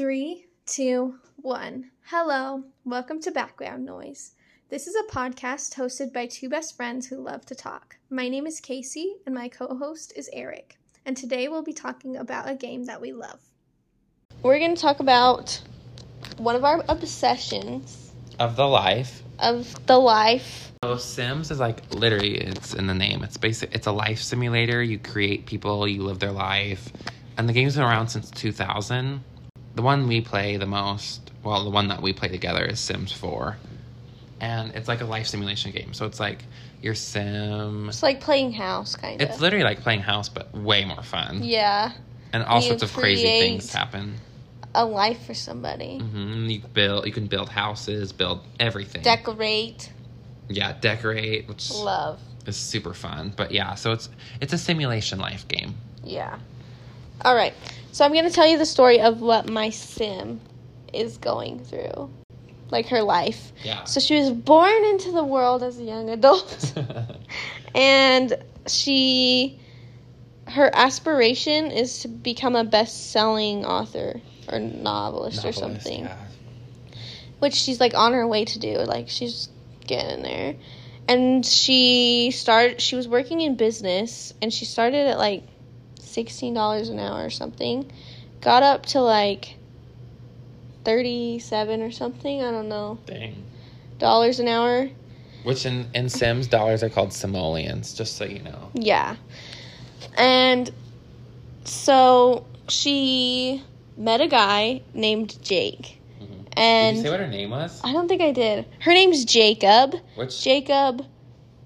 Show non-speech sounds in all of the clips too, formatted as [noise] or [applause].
Three, two, one. Hello, welcome to Background Noise. This is a podcast hosted by two best friends who love to talk. My name is Kaysee, and my co host is Eric. And today we'll be talking about a game that we love. We're going to talk about one of our obsessions of the life. of the life. So Sims is like literally it's in the name. It's basic. It's a life simulator. You create people. You live their life, and the game's been around since 2000. The one we play the most, well, the one that we play together is Sims 4, and it's like a life simulation game. So it's like your Sim. It's like playing house, kind of. It's literally like playing house, but way more fun. yeah, and all you sorts of crazy things happen. a life for somebody. Mm-hmm. You build. You can build houses, build everything. Decorate, yeah, decorate, which love. is super fun. But yeah, so it's it's a simulation life game. Yeah. All right. So I'm going to tell you the story of what my sim is going through. Like her life. Yeah. So she was born into the world as a young adult [laughs] and she her aspiration is to become a best-selling author or novelist, or something. yeah. Which she's like on her way to do. Like she's getting there. And she started she was working in business and she started at like sixteen dollars an hour or something. Got up to like thirty seven or something, I don't know. Dang. Dollars an hour. Which in in Sims dollars are called simoleons, just so you know. Yeah. And so she met a guy named Jake. Mhm. Did And you say what her name was? I don't think I did. Her name's Jacob. Which Jacob.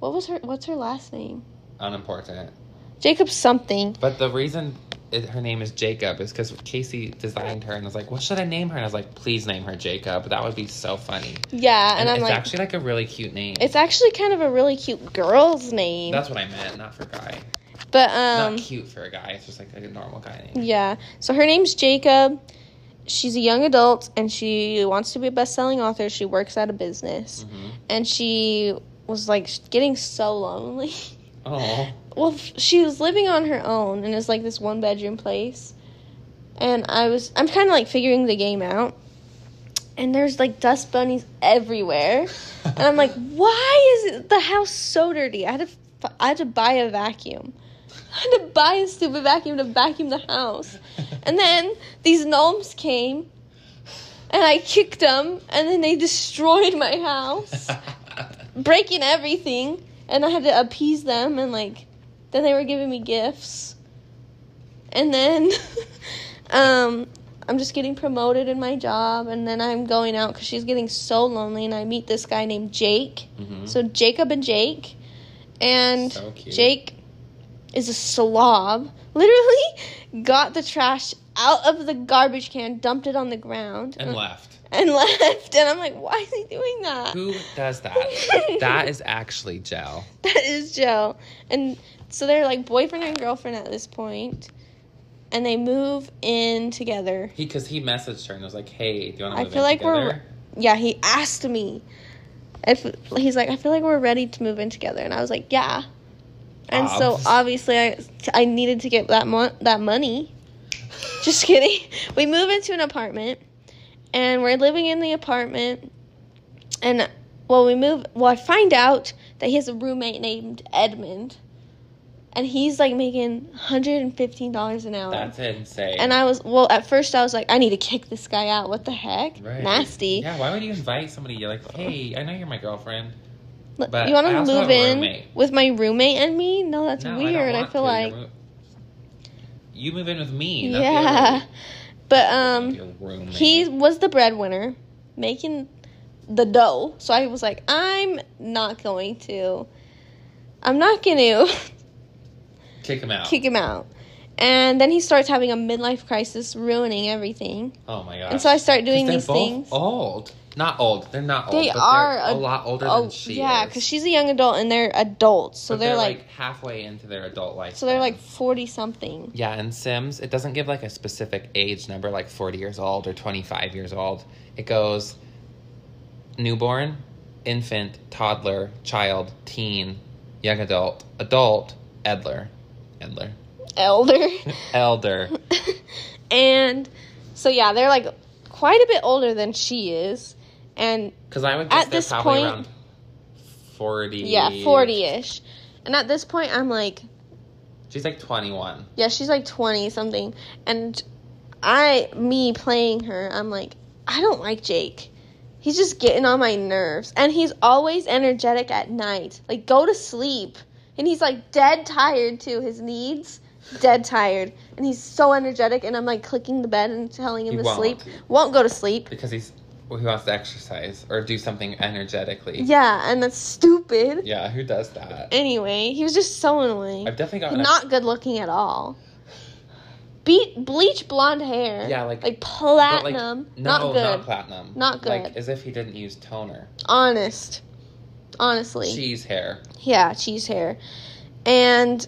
What was her what's her last name? unimportant. Jacob something. But the reason it, her name is Jacob is because Kaysee designed her and was like, "What should I name her?" And I was like, "Please name her Jacob. That would be so funny." Yeah, and, And, I'm it's like actually like a really cute name. it's actually kind of a really cute girl's name. That's what I meant, not for guy. but um not cute for a guy. It's just like a normal guy name. Yeah. So her name's Jacob. She's a young adult and she wants to be a best-selling author. She works at a business. hmm And she was like getting so lonely. Oh, well, she was living on her own and it's like this one bedroom place. And I was I'm kind of like figuring the game out. And there's like dust bunnies everywhere. And I'm like, [laughs] why is it, the house so dirty? I had to I had to buy a vacuum. I had to buy a stupid vacuum to vacuum the house. And then these gnomes came and I kicked them and then they destroyed my house, [laughs] breaking everything. And I had to appease them and like then they were giving me gifts. And then [laughs] um I'm just getting promoted in my job and then I'm going out cuz she's getting so lonely and I meet this guy named Jake. Mhm. So Jacob and Jake and So. Jake is a slob. Literally got the trash out of the garbage can, dumped it on the ground, and left. and left. And I'm like, why is he doing that? Who does that? [laughs] that is actually gel. That is Joe. And so they're like boyfriend and girlfriend at this point, And they move in together. He because he messaged her and was like, "Hey, do you want to I move feel in like we're- together?" Yeah, he asked me if he's like, I feel like we're ready to move in together, and I was like, yeah. And so obviously, I I needed to get that mo- that money. [laughs] Just kidding. We move into an apartment, and we're living in the apartment. And well, we move. Well, I find out that he has a roommate named Edmund, and he's like making hundred and fifteen dollars an hour. That's insane. and I was well at first I was like I need to kick this guy out. What the heck? Right. Nasty. Yeah, why would you invite somebody? You're like, hey, I know you're my girlfriend. But you want I to move in with my roommate and me? No, that's No, I weird. I, want feel to. like mo- you move in with me. not the yeah. [laughs] But um he was the breadwinner making the dough. So I was like I'm not going to I'm not going [laughs] to kick him out. kick him out. And then he starts having a midlife crisis ruining everything. oh my god. And so I start doing these things. old. Not old. They're not old. They are a, a- lot older Oh, than she yeah, because she's a young adult and they're adults, so But they're, like, halfway into their adult life. so they're like forty something. Yeah, and Sims, it doesn't give like a specific age number, like 40 years old or 25 years old. It goes newborn, infant, toddler, child, teen, young adult, adult, edler, edler, Elder. [laughs] elder. [laughs] and So yeah, they're like quite a bit older than she is, and Because I would guess At they're this probably point- around 40. yeah, forty ish. And at this point, I'm like, She's like 21. yeah, she's like twenty something, and I, me playing her, I'm like, I don't like Jake. He's just getting on my nerves, and he's always energetic at night. Like, go to sleep, and he's like dead tired too. His needs, dead tired, and he's so energetic. And I'm like clicking the bed and telling him He to won't. sleep. Won't go to sleep. Because he's well, he wants to exercise or do something energetically. Yeah, and that's stupid. Yeah, who does that? Anyway, he was just so annoying. I've definitely gotten a- Not good looking at all. Beat bleach blonde hair. Yeah, like- like but, platinum. no, not good. not platinum. Not Like good. as if he didn't use toner. Honest. Honestly. Cheese hair. Yeah, cheese hair. And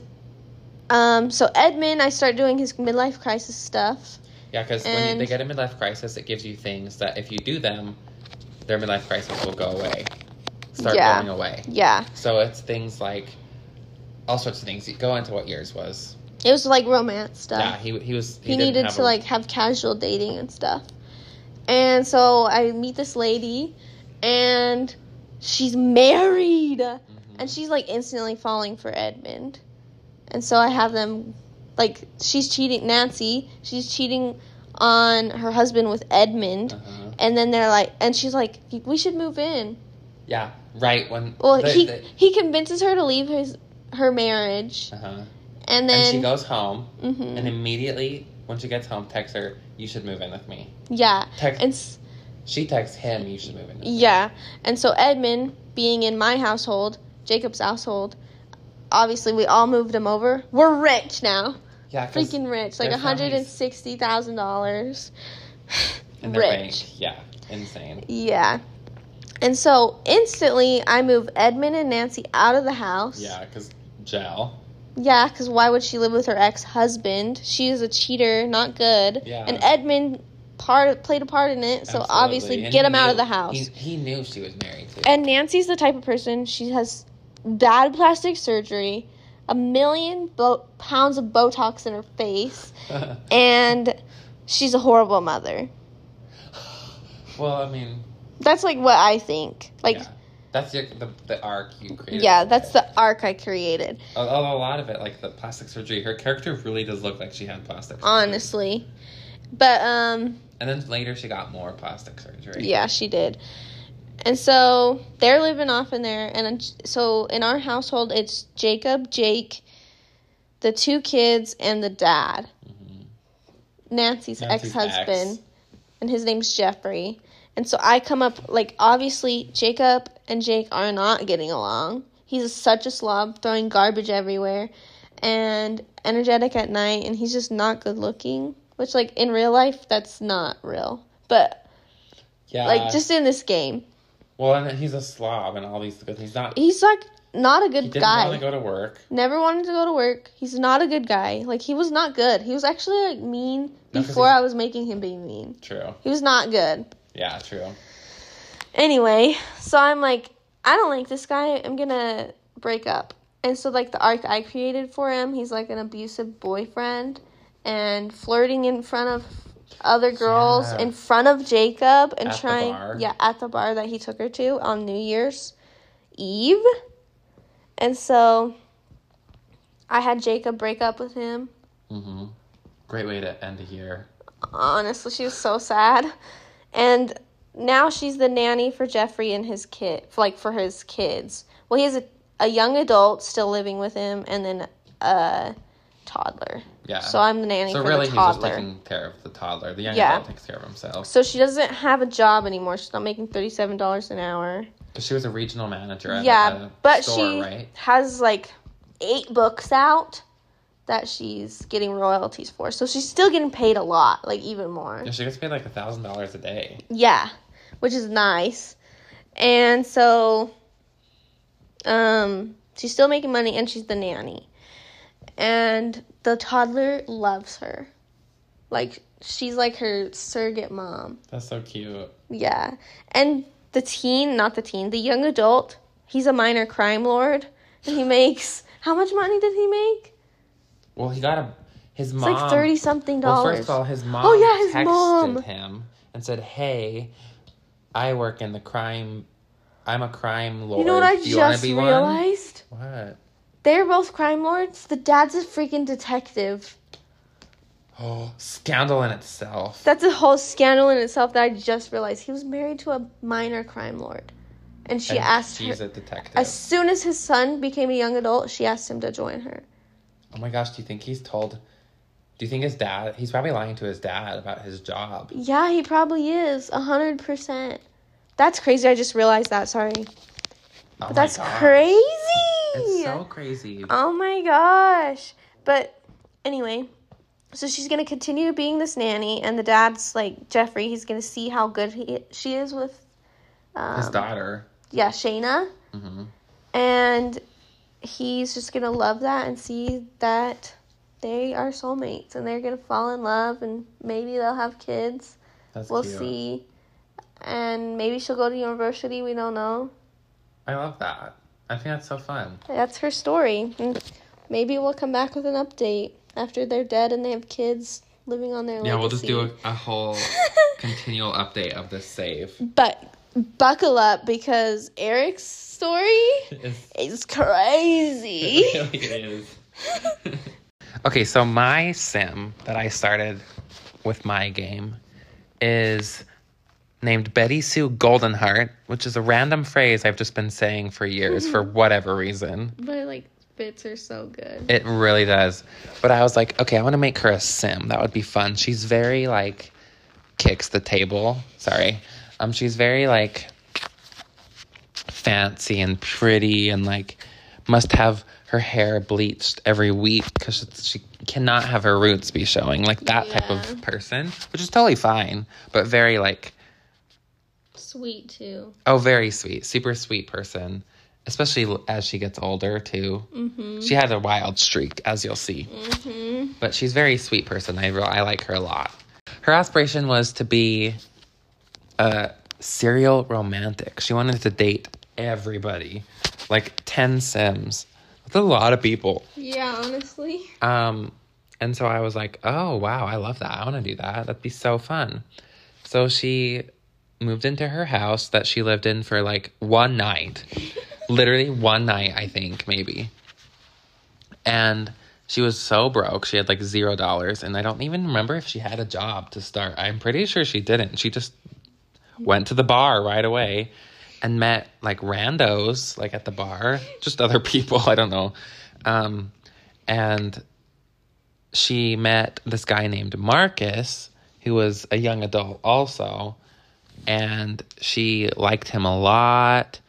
um so Edmund, I start doing his midlife crisis stuff. Yeah, because when you, they get a midlife crisis, it gives you things that if you do them, their midlife crisis will go away. Start Yeah. going away. Yeah. So it's things like all sorts of things. You go into what yours was. It was like romance stuff. Yeah, he he was. he, didn't needed to a- like have casual dating and stuff. And so I meet this lady and she's married Mhm. and she's like instantly falling for Edmund. And so I have them like she's cheating Nancy, she's cheating on her husband with Edmund Uh-huh. and then they're like and she's like we should move in. Yeah, right when. Well, he he convinces her to leave his her marriage uh-huh. and then and she goes home, Mhm. and immediately when she gets home, texts her, "You should move in with me." yeah. Text. And s- she texts him, "You should move in." Yeah. And so Edmund, being in my household, Jacob's household, obviously we all moved him over. We're rich now. Yeah, Freaking rich. Like their hundred and sixty thousand dollars. [sighs] Rich. bank. Yeah, insane. Yeah. And so instantly I move Edmund and Nancy out of the house. Yeah, because gel. Yeah, because why would she live with her ex husband? She is a cheater, not good. Yeah. And Edmund part played a part in it, so Absolutely. obviously And get him out of the house. He, he knew she was married to. And Nancy's the type of person, she has bad plastic surgery, a million bo- pounds of Botox in her face, [laughs] and she's a horrible mother. [sighs] well, I mean, That's like what I think. Like, yeah. that's your, the the arc you created. yeah, that's the arc I created, A, a lot of it, like the plastic surgery. Her character really does look like she had plastic. surgery. honestly. But, um, And then later she got more plastic surgery. yeah, she did. And so they're living off in there. And so in our household, it's Jacob, Jake, the two kids, and the dad. Mhm. Nancy's, Nancy's ex-husband, ex. and his name's Jeffrey. And so I come up like obviously Jacob and Jake are not getting along. He's such a slob, throwing garbage everywhere, and energetic at night, and he's just not good looking. Which like in real life, that's not real, but Yeah. like just in this game, well, and he's a slob and all these good. He's not. he's like not a He good didn't guy. want to go to work. Never wanted to go to work. He's not a good guy. Like he was not good. He was actually like mean No, before I was making him be mean. True. He was not good. Yeah. True. Anyway, so I'm like, I don't like this guy. I'm gonna break up. And so like the arc I created for him, he's like an abusive boyfriend and flirting in front of other girls Yeah. in front of Jacob and At the trying bar. yeah, at the bar that he took her to on New Year's Eve. And so I had Jacob break up with him. Mm-hmm. Great way to end a year. Honestly, she was so sad. And now she's the nanny for Jeffrey and his kid, like for his kids. Well, he has a, a young adult still living with him, and then a toddler. Yeah. So I'm the nanny So for really, the he's just taking care of the toddler. The young Yeah. adult takes care of himself. So she doesn't have a job anymore. She's not making thirty-seven dollars an hour. Because she was a regional manager at yeah, but store, she right? has like eight books out that she's getting royalties for. So she's still getting paid a lot, like even more. Yeah, she gets paid like a thousand dollars a day. Yeah, which is nice. And so um she's still making money and she's the nanny. And the toddler loves her. Like she's like her surrogate mom. That's so cute. Yeah. And the teen, not the teen, the young adult, he's a minor crime lord and he makes [laughs] how much money did he make? Well, he got a His It's mom. like thirty something Well, dollars. first of all, his mom Oh, yeah, his texted mom. him and said, "Hey, I work in the crime. I'm a crime lord. you know what I Do you wanna just be one?" realized? What? They're both crime lords. The dad's a freaking detective. Oh, scandal in itself. That's a whole scandal in itself that I just realized. He was married to a minor crime lord. And she And asked she's her a detective. as soon as his son became a young adult, she asked him to join her. oh my gosh, do you think he's told? Do you think his dad? He's probably lying to his dad about his job. Yeah, he probably is. A hundred percent. That's crazy. I just realized that. Sorry. Oh that's gosh. crazy. It's so crazy. Oh my gosh. But anyway, so she's going to continue being this nanny, and the dad's like, Jeffrey, he's going to see how good he, she is with. Um, his daughter. Yeah, Shayna. hmm And he's just going to love that and see that they are soulmates and they're going to fall in love and maybe they'll have kids. That's We'll cute. see. And maybe she'll go to university. We don't know. I love that. I think that's so fun. That's her story. Hmm. Maybe we'll come back with an update after they're dead and they have kids living on their Yeah, we'll just do a, a whole [laughs] continual update of this save. But buckle up because Eric's story It's is crazy. [laughs] really is. [laughs] okay, so my sim that I started with my game is named Betty Sue Goldenheart, which is a random phrase I've just been saying for years for whatever reason. but like bits are so good. It really does. But I was like, okay, I want to make her a sim. That would be fun. She's very like kicks the table. Sorry. Um she's very like fancy and pretty and like must have her hair bleached every week cuz she cannot have her roots be showing. Like that type of person, which is totally fine, but very like Sweet too. oh, very sweet. Super sweet person. Especially as she gets older too. Mm-hmm. She had a wild streak, as you'll see. Mm-hmm. But she's a very sweet person. I, I like her a lot. Her aspiration was to be a serial romantic. She wanted to date everybody, like 10 Sims. That's a lot of people. Yeah, honestly. Um, and so I was like, oh, wow, I love that. I want to do that. That'd be so fun. So she moved into her house that she lived in for like one night. [laughs] Literally one night, I think, maybe. And she was so broke. She had like zero dollars. And I don't even remember if she had a job to start. I'm pretty sure she didn't. She just went to the bar right away and met like randos like at the bar just other [laughs] people i don't know um, and she met this guy named marcus who was a young adult also and she liked him a lot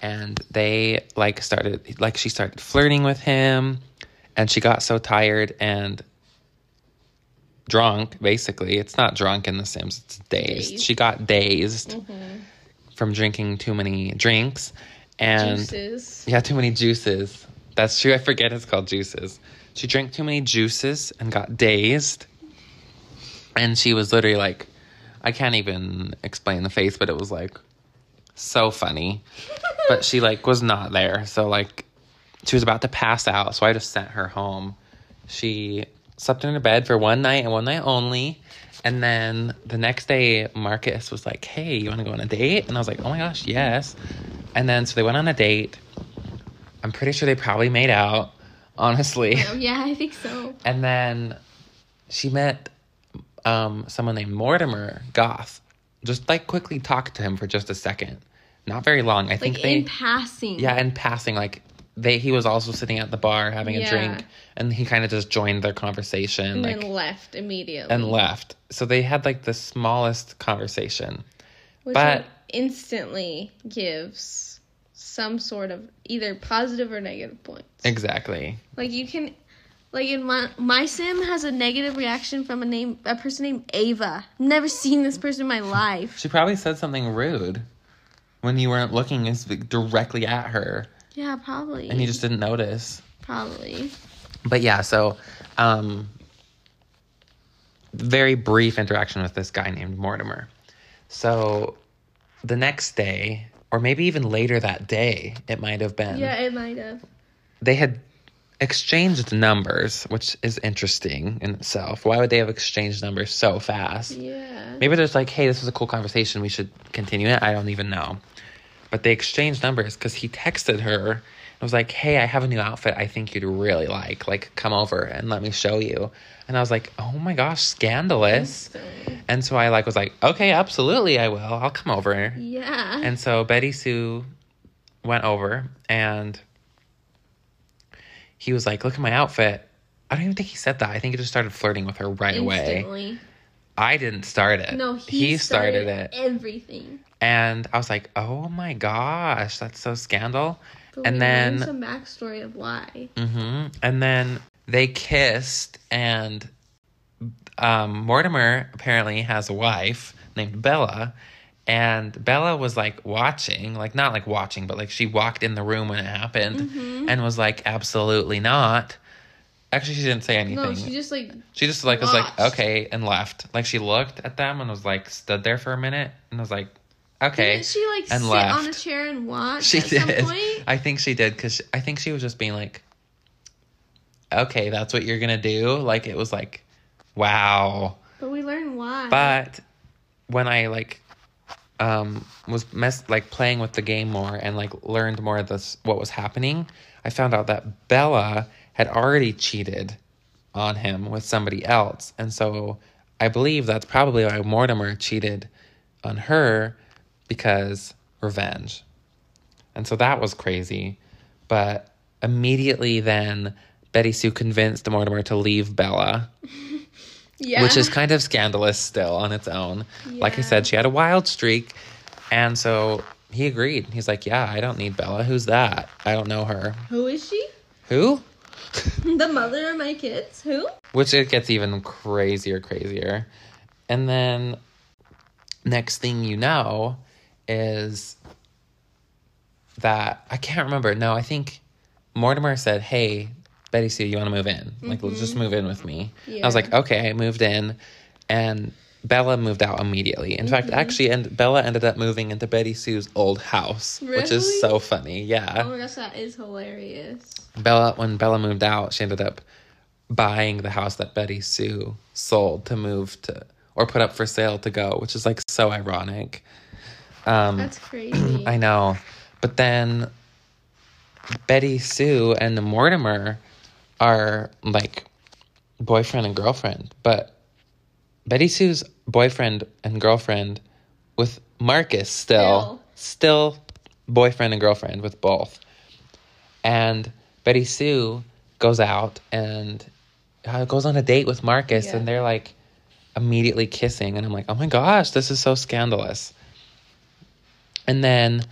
and they like started like she started flirting with him and she got so tired and drunk basically. It's not drunk in the sims it's dazed. Dazed. she got dazed mm-hmm. from drinking too many drinks and Juices. yeah too many juices. That's true i forget it's called juices. She drank too many juices and got dazed and she was literally like i can't even explain the face but it was like so funny. But she like was not there. So like she was about to pass out so i just sent her home. She slept in her bed for one night and one night only. And then the next day marcus was like hey you want to go on a date? And i was like oh my gosh yes. And then so they went on a date. I'm pretty sure they probably made out honestly. Oh, yeah, I think so. and then she met um, someone named Mortimer Goth. Just like quickly talked to him for just a second. Not very long. I think they in passing. Yeah, in passing, like they he was also sitting at the bar having a drink and he kind of just joined their conversation And like then left immediately. and left. So they had like the smallest conversation. Which but- instantly gives some sort of either positive or negative points. Exactly. Like you can, like in my my sim has a negative reaction from a name a person named Ava. Never seen this person in my life. She probably said something rude when you weren't looking as directly at her Yeah, probably. and you just didn't notice. probably. but yeah, so um very brief interaction with this guy named Mortimer. So the next day, or maybe even later that day, it might have been. Yeah, it might have. They had exchanged numbers, which is interesting in itself. Why would they have exchanged numbers so fast? Yeah. Maybe there's like, hey, this was a cool conversation. We should continue it. I don't even know. But they exchanged numbers because he texted her and was like, hey, I have a new outfit I think you'd really like. Like, come over and let me show you. And I was like, oh my gosh, scandalous. And so I like was like, okay, absolutely, I will. I'll come over. Yeah. And so Betty Sue went over and he was like, look at my outfit. I don't even think he said that. I think he just started flirting with her right away. I didn't start it. No, he, started, it. Everything. And I was like, oh my gosh, that's so scandal. But And then- some backstory of why. Mm-hmm. And then they kissed, and um, Mortimer apparently has a wife named Bella. And Bella was like watching, like not like watching, but like she walked in the room when it happened Mm-hmm. and was like, absolutely not. Actually, she didn't say anything. No, she just like She just like was like okay and left. Like she looked at them and was like stood there for a minute and was like okay. Didn't she like and sit on a chair and watch She at did. some point? I think she did because I think she was just being like, okay, that's what you're gonna do. Like it was like, wow. But we learned why. But when I like um was mess like playing with the game more and like learned more of this what was happening, I found out that Bella had already cheated on him with somebody else. And so I believe that's probably why Mortimer cheated on her because revenge. And so that was crazy. But immediately then Betty Sue convinced Mortimer to leave Bella [laughs] yeah. which is kind of scandalous still on its own. Like I said, she had a wild streak. And so he agreed. He's like, Yeah, I don't need Bella. Who's that? I don't know her. Who is she? Who? [laughs] the mother of my kids? Who? Which it gets even crazier, crazier. And then next thing you know is that I can't remember. No, I think Mortimer said, Hey, Betty Sue, you want to move in? Like, let's just move in with me. I was like, Okay, I moved in. And Bella moved out immediately. In fact, actually, and Bella ended up moving into Betty Sue's old house, which is so funny. Yeah. Oh my gosh, that is hilarious. Bella when Bella moved out, she ended up buying the house that Betty Sue sold to move to or put up for sale to go, which is like so ironic. Um That's crazy. [clears throat] I know. But then Betty Sue and the Mortimer are like boyfriend and girlfriend, but Betty Sue's boyfriend and girlfriend with Marcus still, still boyfriend and girlfriend with both. And Betty Sue goes out and uh, goes on a date with Marcus, Yeah. and they're like immediately kissing. And I'm like, oh my gosh, this is so scandalous. And then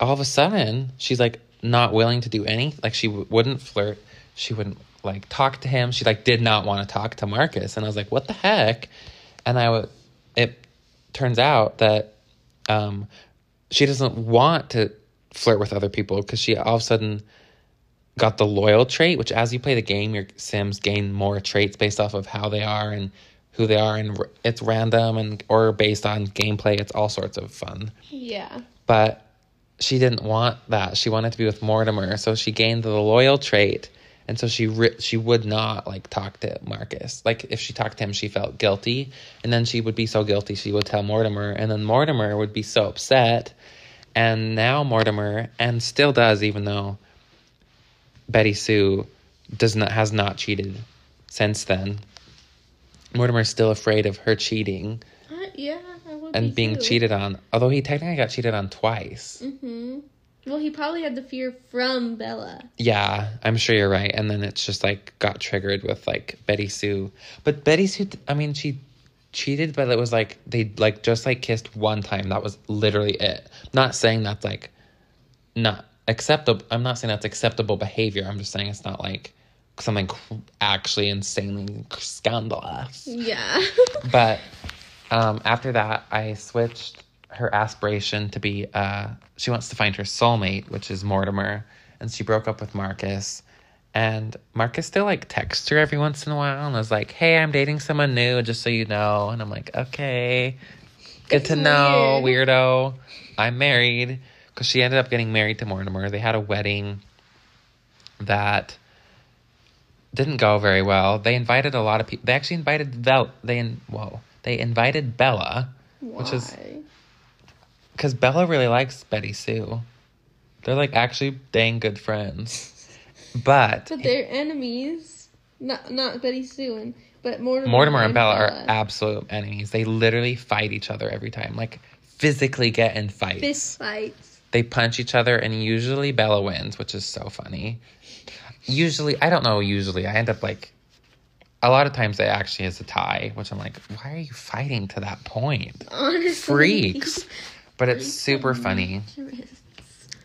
all of a sudden, she's like not willing to do any, like she w- wouldn't flirt. She wouldn't like talk to him. She like did not want to talk to Marcus. And I was like, what the heck? And I would, it turns out that um, she doesn't want to flirt with other people because she all of a sudden got the loyal trait, which as you play the game, your Sims gain more traits based off of how they are and who they are, and it's random and or based on gameplay. It's all sorts of fun. yeah. But she didn't want that. She wanted to be with Mortimer, so she gained the loyal trait, and so she ri- she would not like talk to Marcus. Like if she talked to him, she felt guilty, and then she would be so guilty she would tell Mortimer, and then Mortimer would be so upset, and now Mortimer and still does, even though Betty Sue does not has not cheated since then. Mortimer's still afraid of her cheating Uh, yeah, I would and be being too. cheated on. Although he technically got cheated on twice. Mm-hmm. Well, he probably had the fear from Bella. Yeah, I'm sure you're right. And then it's just like got triggered with like Betty Sue. But Betty Sue, I mean, she cheated, but it was like they like just like kissed one time. That was literally it. Not saying that's like not acceptable. I'm not saying that's acceptable behavior. I'm just saying it's not like something actually insanely scandalous. Yeah. [laughs] But um, after that, I switched her aspiration to be uh, she wants to find her soulmate, which is Mortimer, and she broke up with Marcus. And Marcus still like texts her every once in a while and was like, "Hey, I'm dating someone new, just so you know." And I'm like, "Okay, good to know, weirdo. I'm married." Because she ended up getting married to Mortimer. They had a wedding that didn't go very well. They invited a lot of people. They actually invited Bella. They in, whoa. They invited Bella Which is- Why? Because Bella really likes Betty Sue. They're like actually dang good friends. But But they're enemies. Not not Betty Sue and but Mortimer. Mortimer and Bella are absolute enemies. They literally fight each other every time, like physically get in fights. fist fights. They punch each other, and usually Bella wins, which is so funny. Usually, I don't know. Usually, I end up like. A lot of times, it actually is a tie, which I'm like, why are you fighting to that point? Honestly. Freaks. [laughs] But it's super funny. [laughs]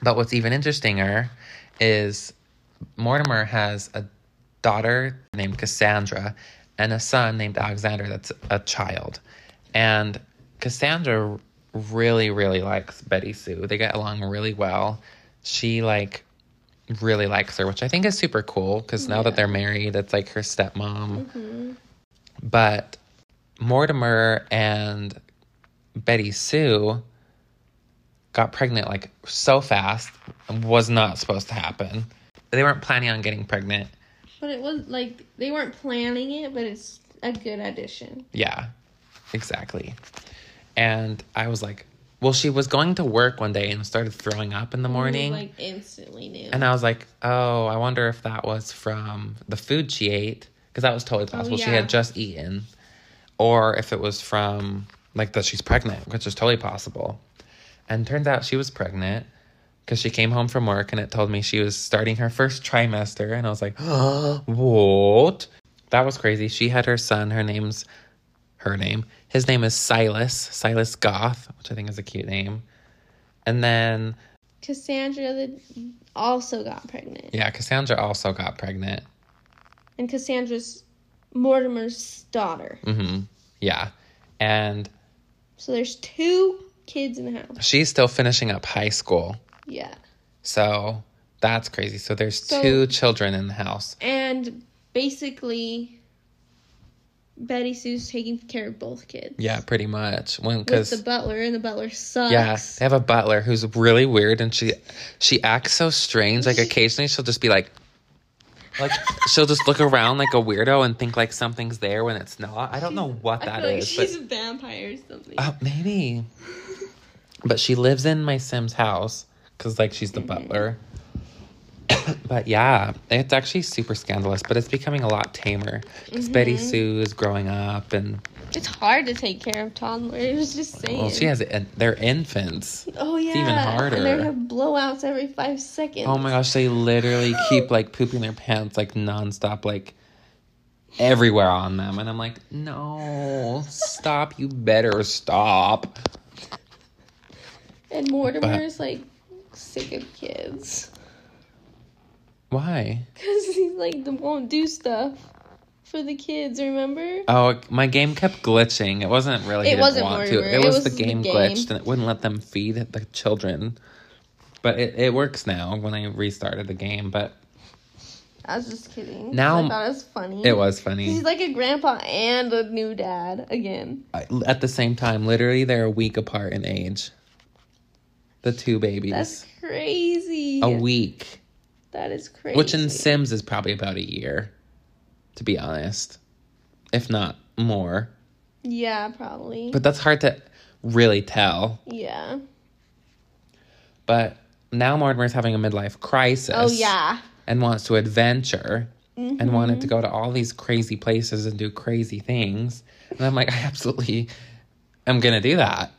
But what's even interestinger is Mortimer has a daughter named Cassandra and a son named Alexander that's a child. And Cassandra really, really likes Betty Sue. They get along really well. She like really likes her, which I think is super cool because now that they're married, it's like her stepmom. Mhm. But Mortimer and Betty Sue got pregnant like so fast was not supposed to happen. They weren't planning on getting pregnant. But it was like they weren't planning it, but it's a good addition. Yeah, exactly. And I was like, well, she was going to work one day and started throwing up in the morning. like instantly knew. and I was like, oh, I wonder if that was from the food she ate. Because that was totally oh, possible. She Oh, yeah. had just eaten. Or if it was from, like, that she's pregnant, which is totally possible. And turns out she was pregnant because she came home from work and it told me she was starting her first trimester. And I was like, oh, [gasps] what? That was crazy. She had her son. Her name's her name. His name is Silas, Silas Goth, which I think is a cute name. And then, Cassandra also got pregnant, yeah, Cassandra also got pregnant. and Cassandra's Mortimer's daughter. hmm Yeah. And So there's two kids in the house. she's still finishing up high school. Yeah, So that's crazy. So there's So- two children in the house. and basically. Betty Sue's taking care of both kids. Yeah, pretty much. When because the butler, and the butler sucks. yeah, they have a butler who's really weird, and she she acts so strange. Like [laughs] occasionally she'll just be like, like she'll just look around like a weirdo and think like something's there when it's not. I don't know what that feel like she's but a vampire or something. uh, maybe. But she lives in my Sim's house because like she's the butler. [coughs] but yeah, it's actually super scandalous, but it's becoming a lot tamer because Betty Sue is growing up and It's hard to take care of toddlers. It was [laughs] just saying. well, she has they're infants. Oh yeah, even harder. And they have blowouts every five seconds. Oh my gosh, they literally keep like pooping their pants like nonstop, like everywhere on them. And I'm like, no, stop. You better stop. And Mortimer's like sick of kids Why? [laughs] because he's like won't do stuff for the kids. Remember? Oh, my game kept glitching. It wasn't really. It didn't wasn't want Mortimer. to. It, It was, was the the game game. glitched, and it wouldn't let them feed the children. But it, it works now when I restarted the game. But I was just kidding. Now- I thought it was funny. it was funny. He's like a grandpa and a new dad again. At the same time, literally, they're a week apart in age. The two babies. That's crazy. a week. That is crazy. Which in Sims is probably about a year, to be honest, if not more. yeah, probably. But that's hard to really tell. yeah. But now Mortimer's having a midlife crisis. Oh yeah. And wants to adventure and Mm-hmm. wanted to go to all these crazy places and do crazy things. And I'm like, [laughs] I absolutely am going to do that.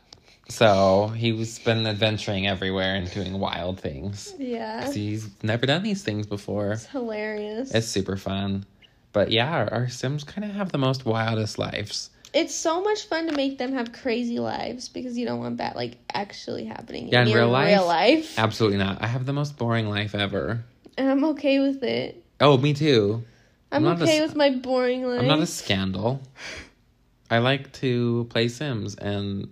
So he's been adventuring everywhere and doing wild things. Yeah. 'Cause He's never done these things before. It's hilarious. It's super fun. But yeah, our, our Sims kind of have the most wildest lives. It's so much fun to make them have crazy lives because you don't want that like actually happening Yeah, in your real life? Real life, Absolutely not. I have the most boring life ever. and I'm okay with it. Oh, me too. I'm, I'm not a okay with my boring life. I'm not a scandal. I like to play Sims and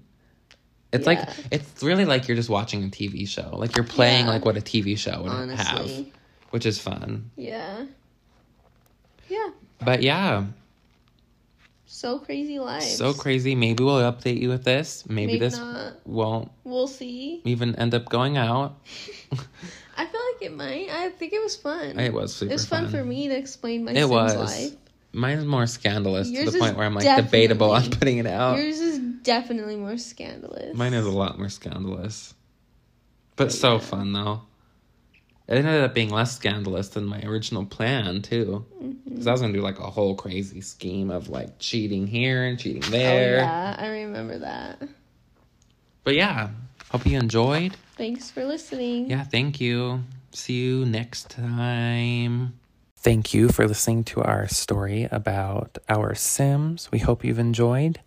it's like it's really like you're just watching a TV show. Like you're playing Yeah. like what a TV show would have, which is fun. Yeah. Yeah. But yeah, So crazy lives. so crazy. Maybe we'll update you with this. Maybe, Maybe this not. won't We'll see. even end up going out. [laughs] I feel like it might. I think it was fun. It was super It was fun, fun. for me to explain my It Sims was. life. Mine's more scandalous Yours to the point where I'm like debatable on putting it out. Yours is definitely more scandalous. Mine is a lot more scandalous. But so yeah. fun though. It ended up being less scandalous than my original plan too. Mm-hmm. Because I was gonna do like a whole crazy scheme of like cheating here and cheating Oh there. yeah, I remember that. But yeah, hope you enjoyed. Thanks for listening. Yeah, thank you. See you next time. Thank you for listening to our story about our Sims. We hope you've enjoyed.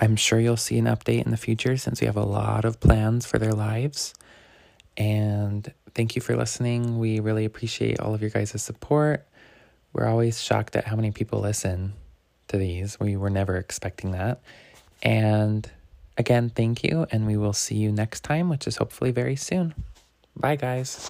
I'm sure you'll see an update in the future since we have a lot of plans for their lives. And thank you for listening. We really appreciate all of your guys' support. We're always shocked at how many people listen to these. We were never expecting that. And again, thank you. And we will see you next time, which is hopefully very soon. Bye, guys.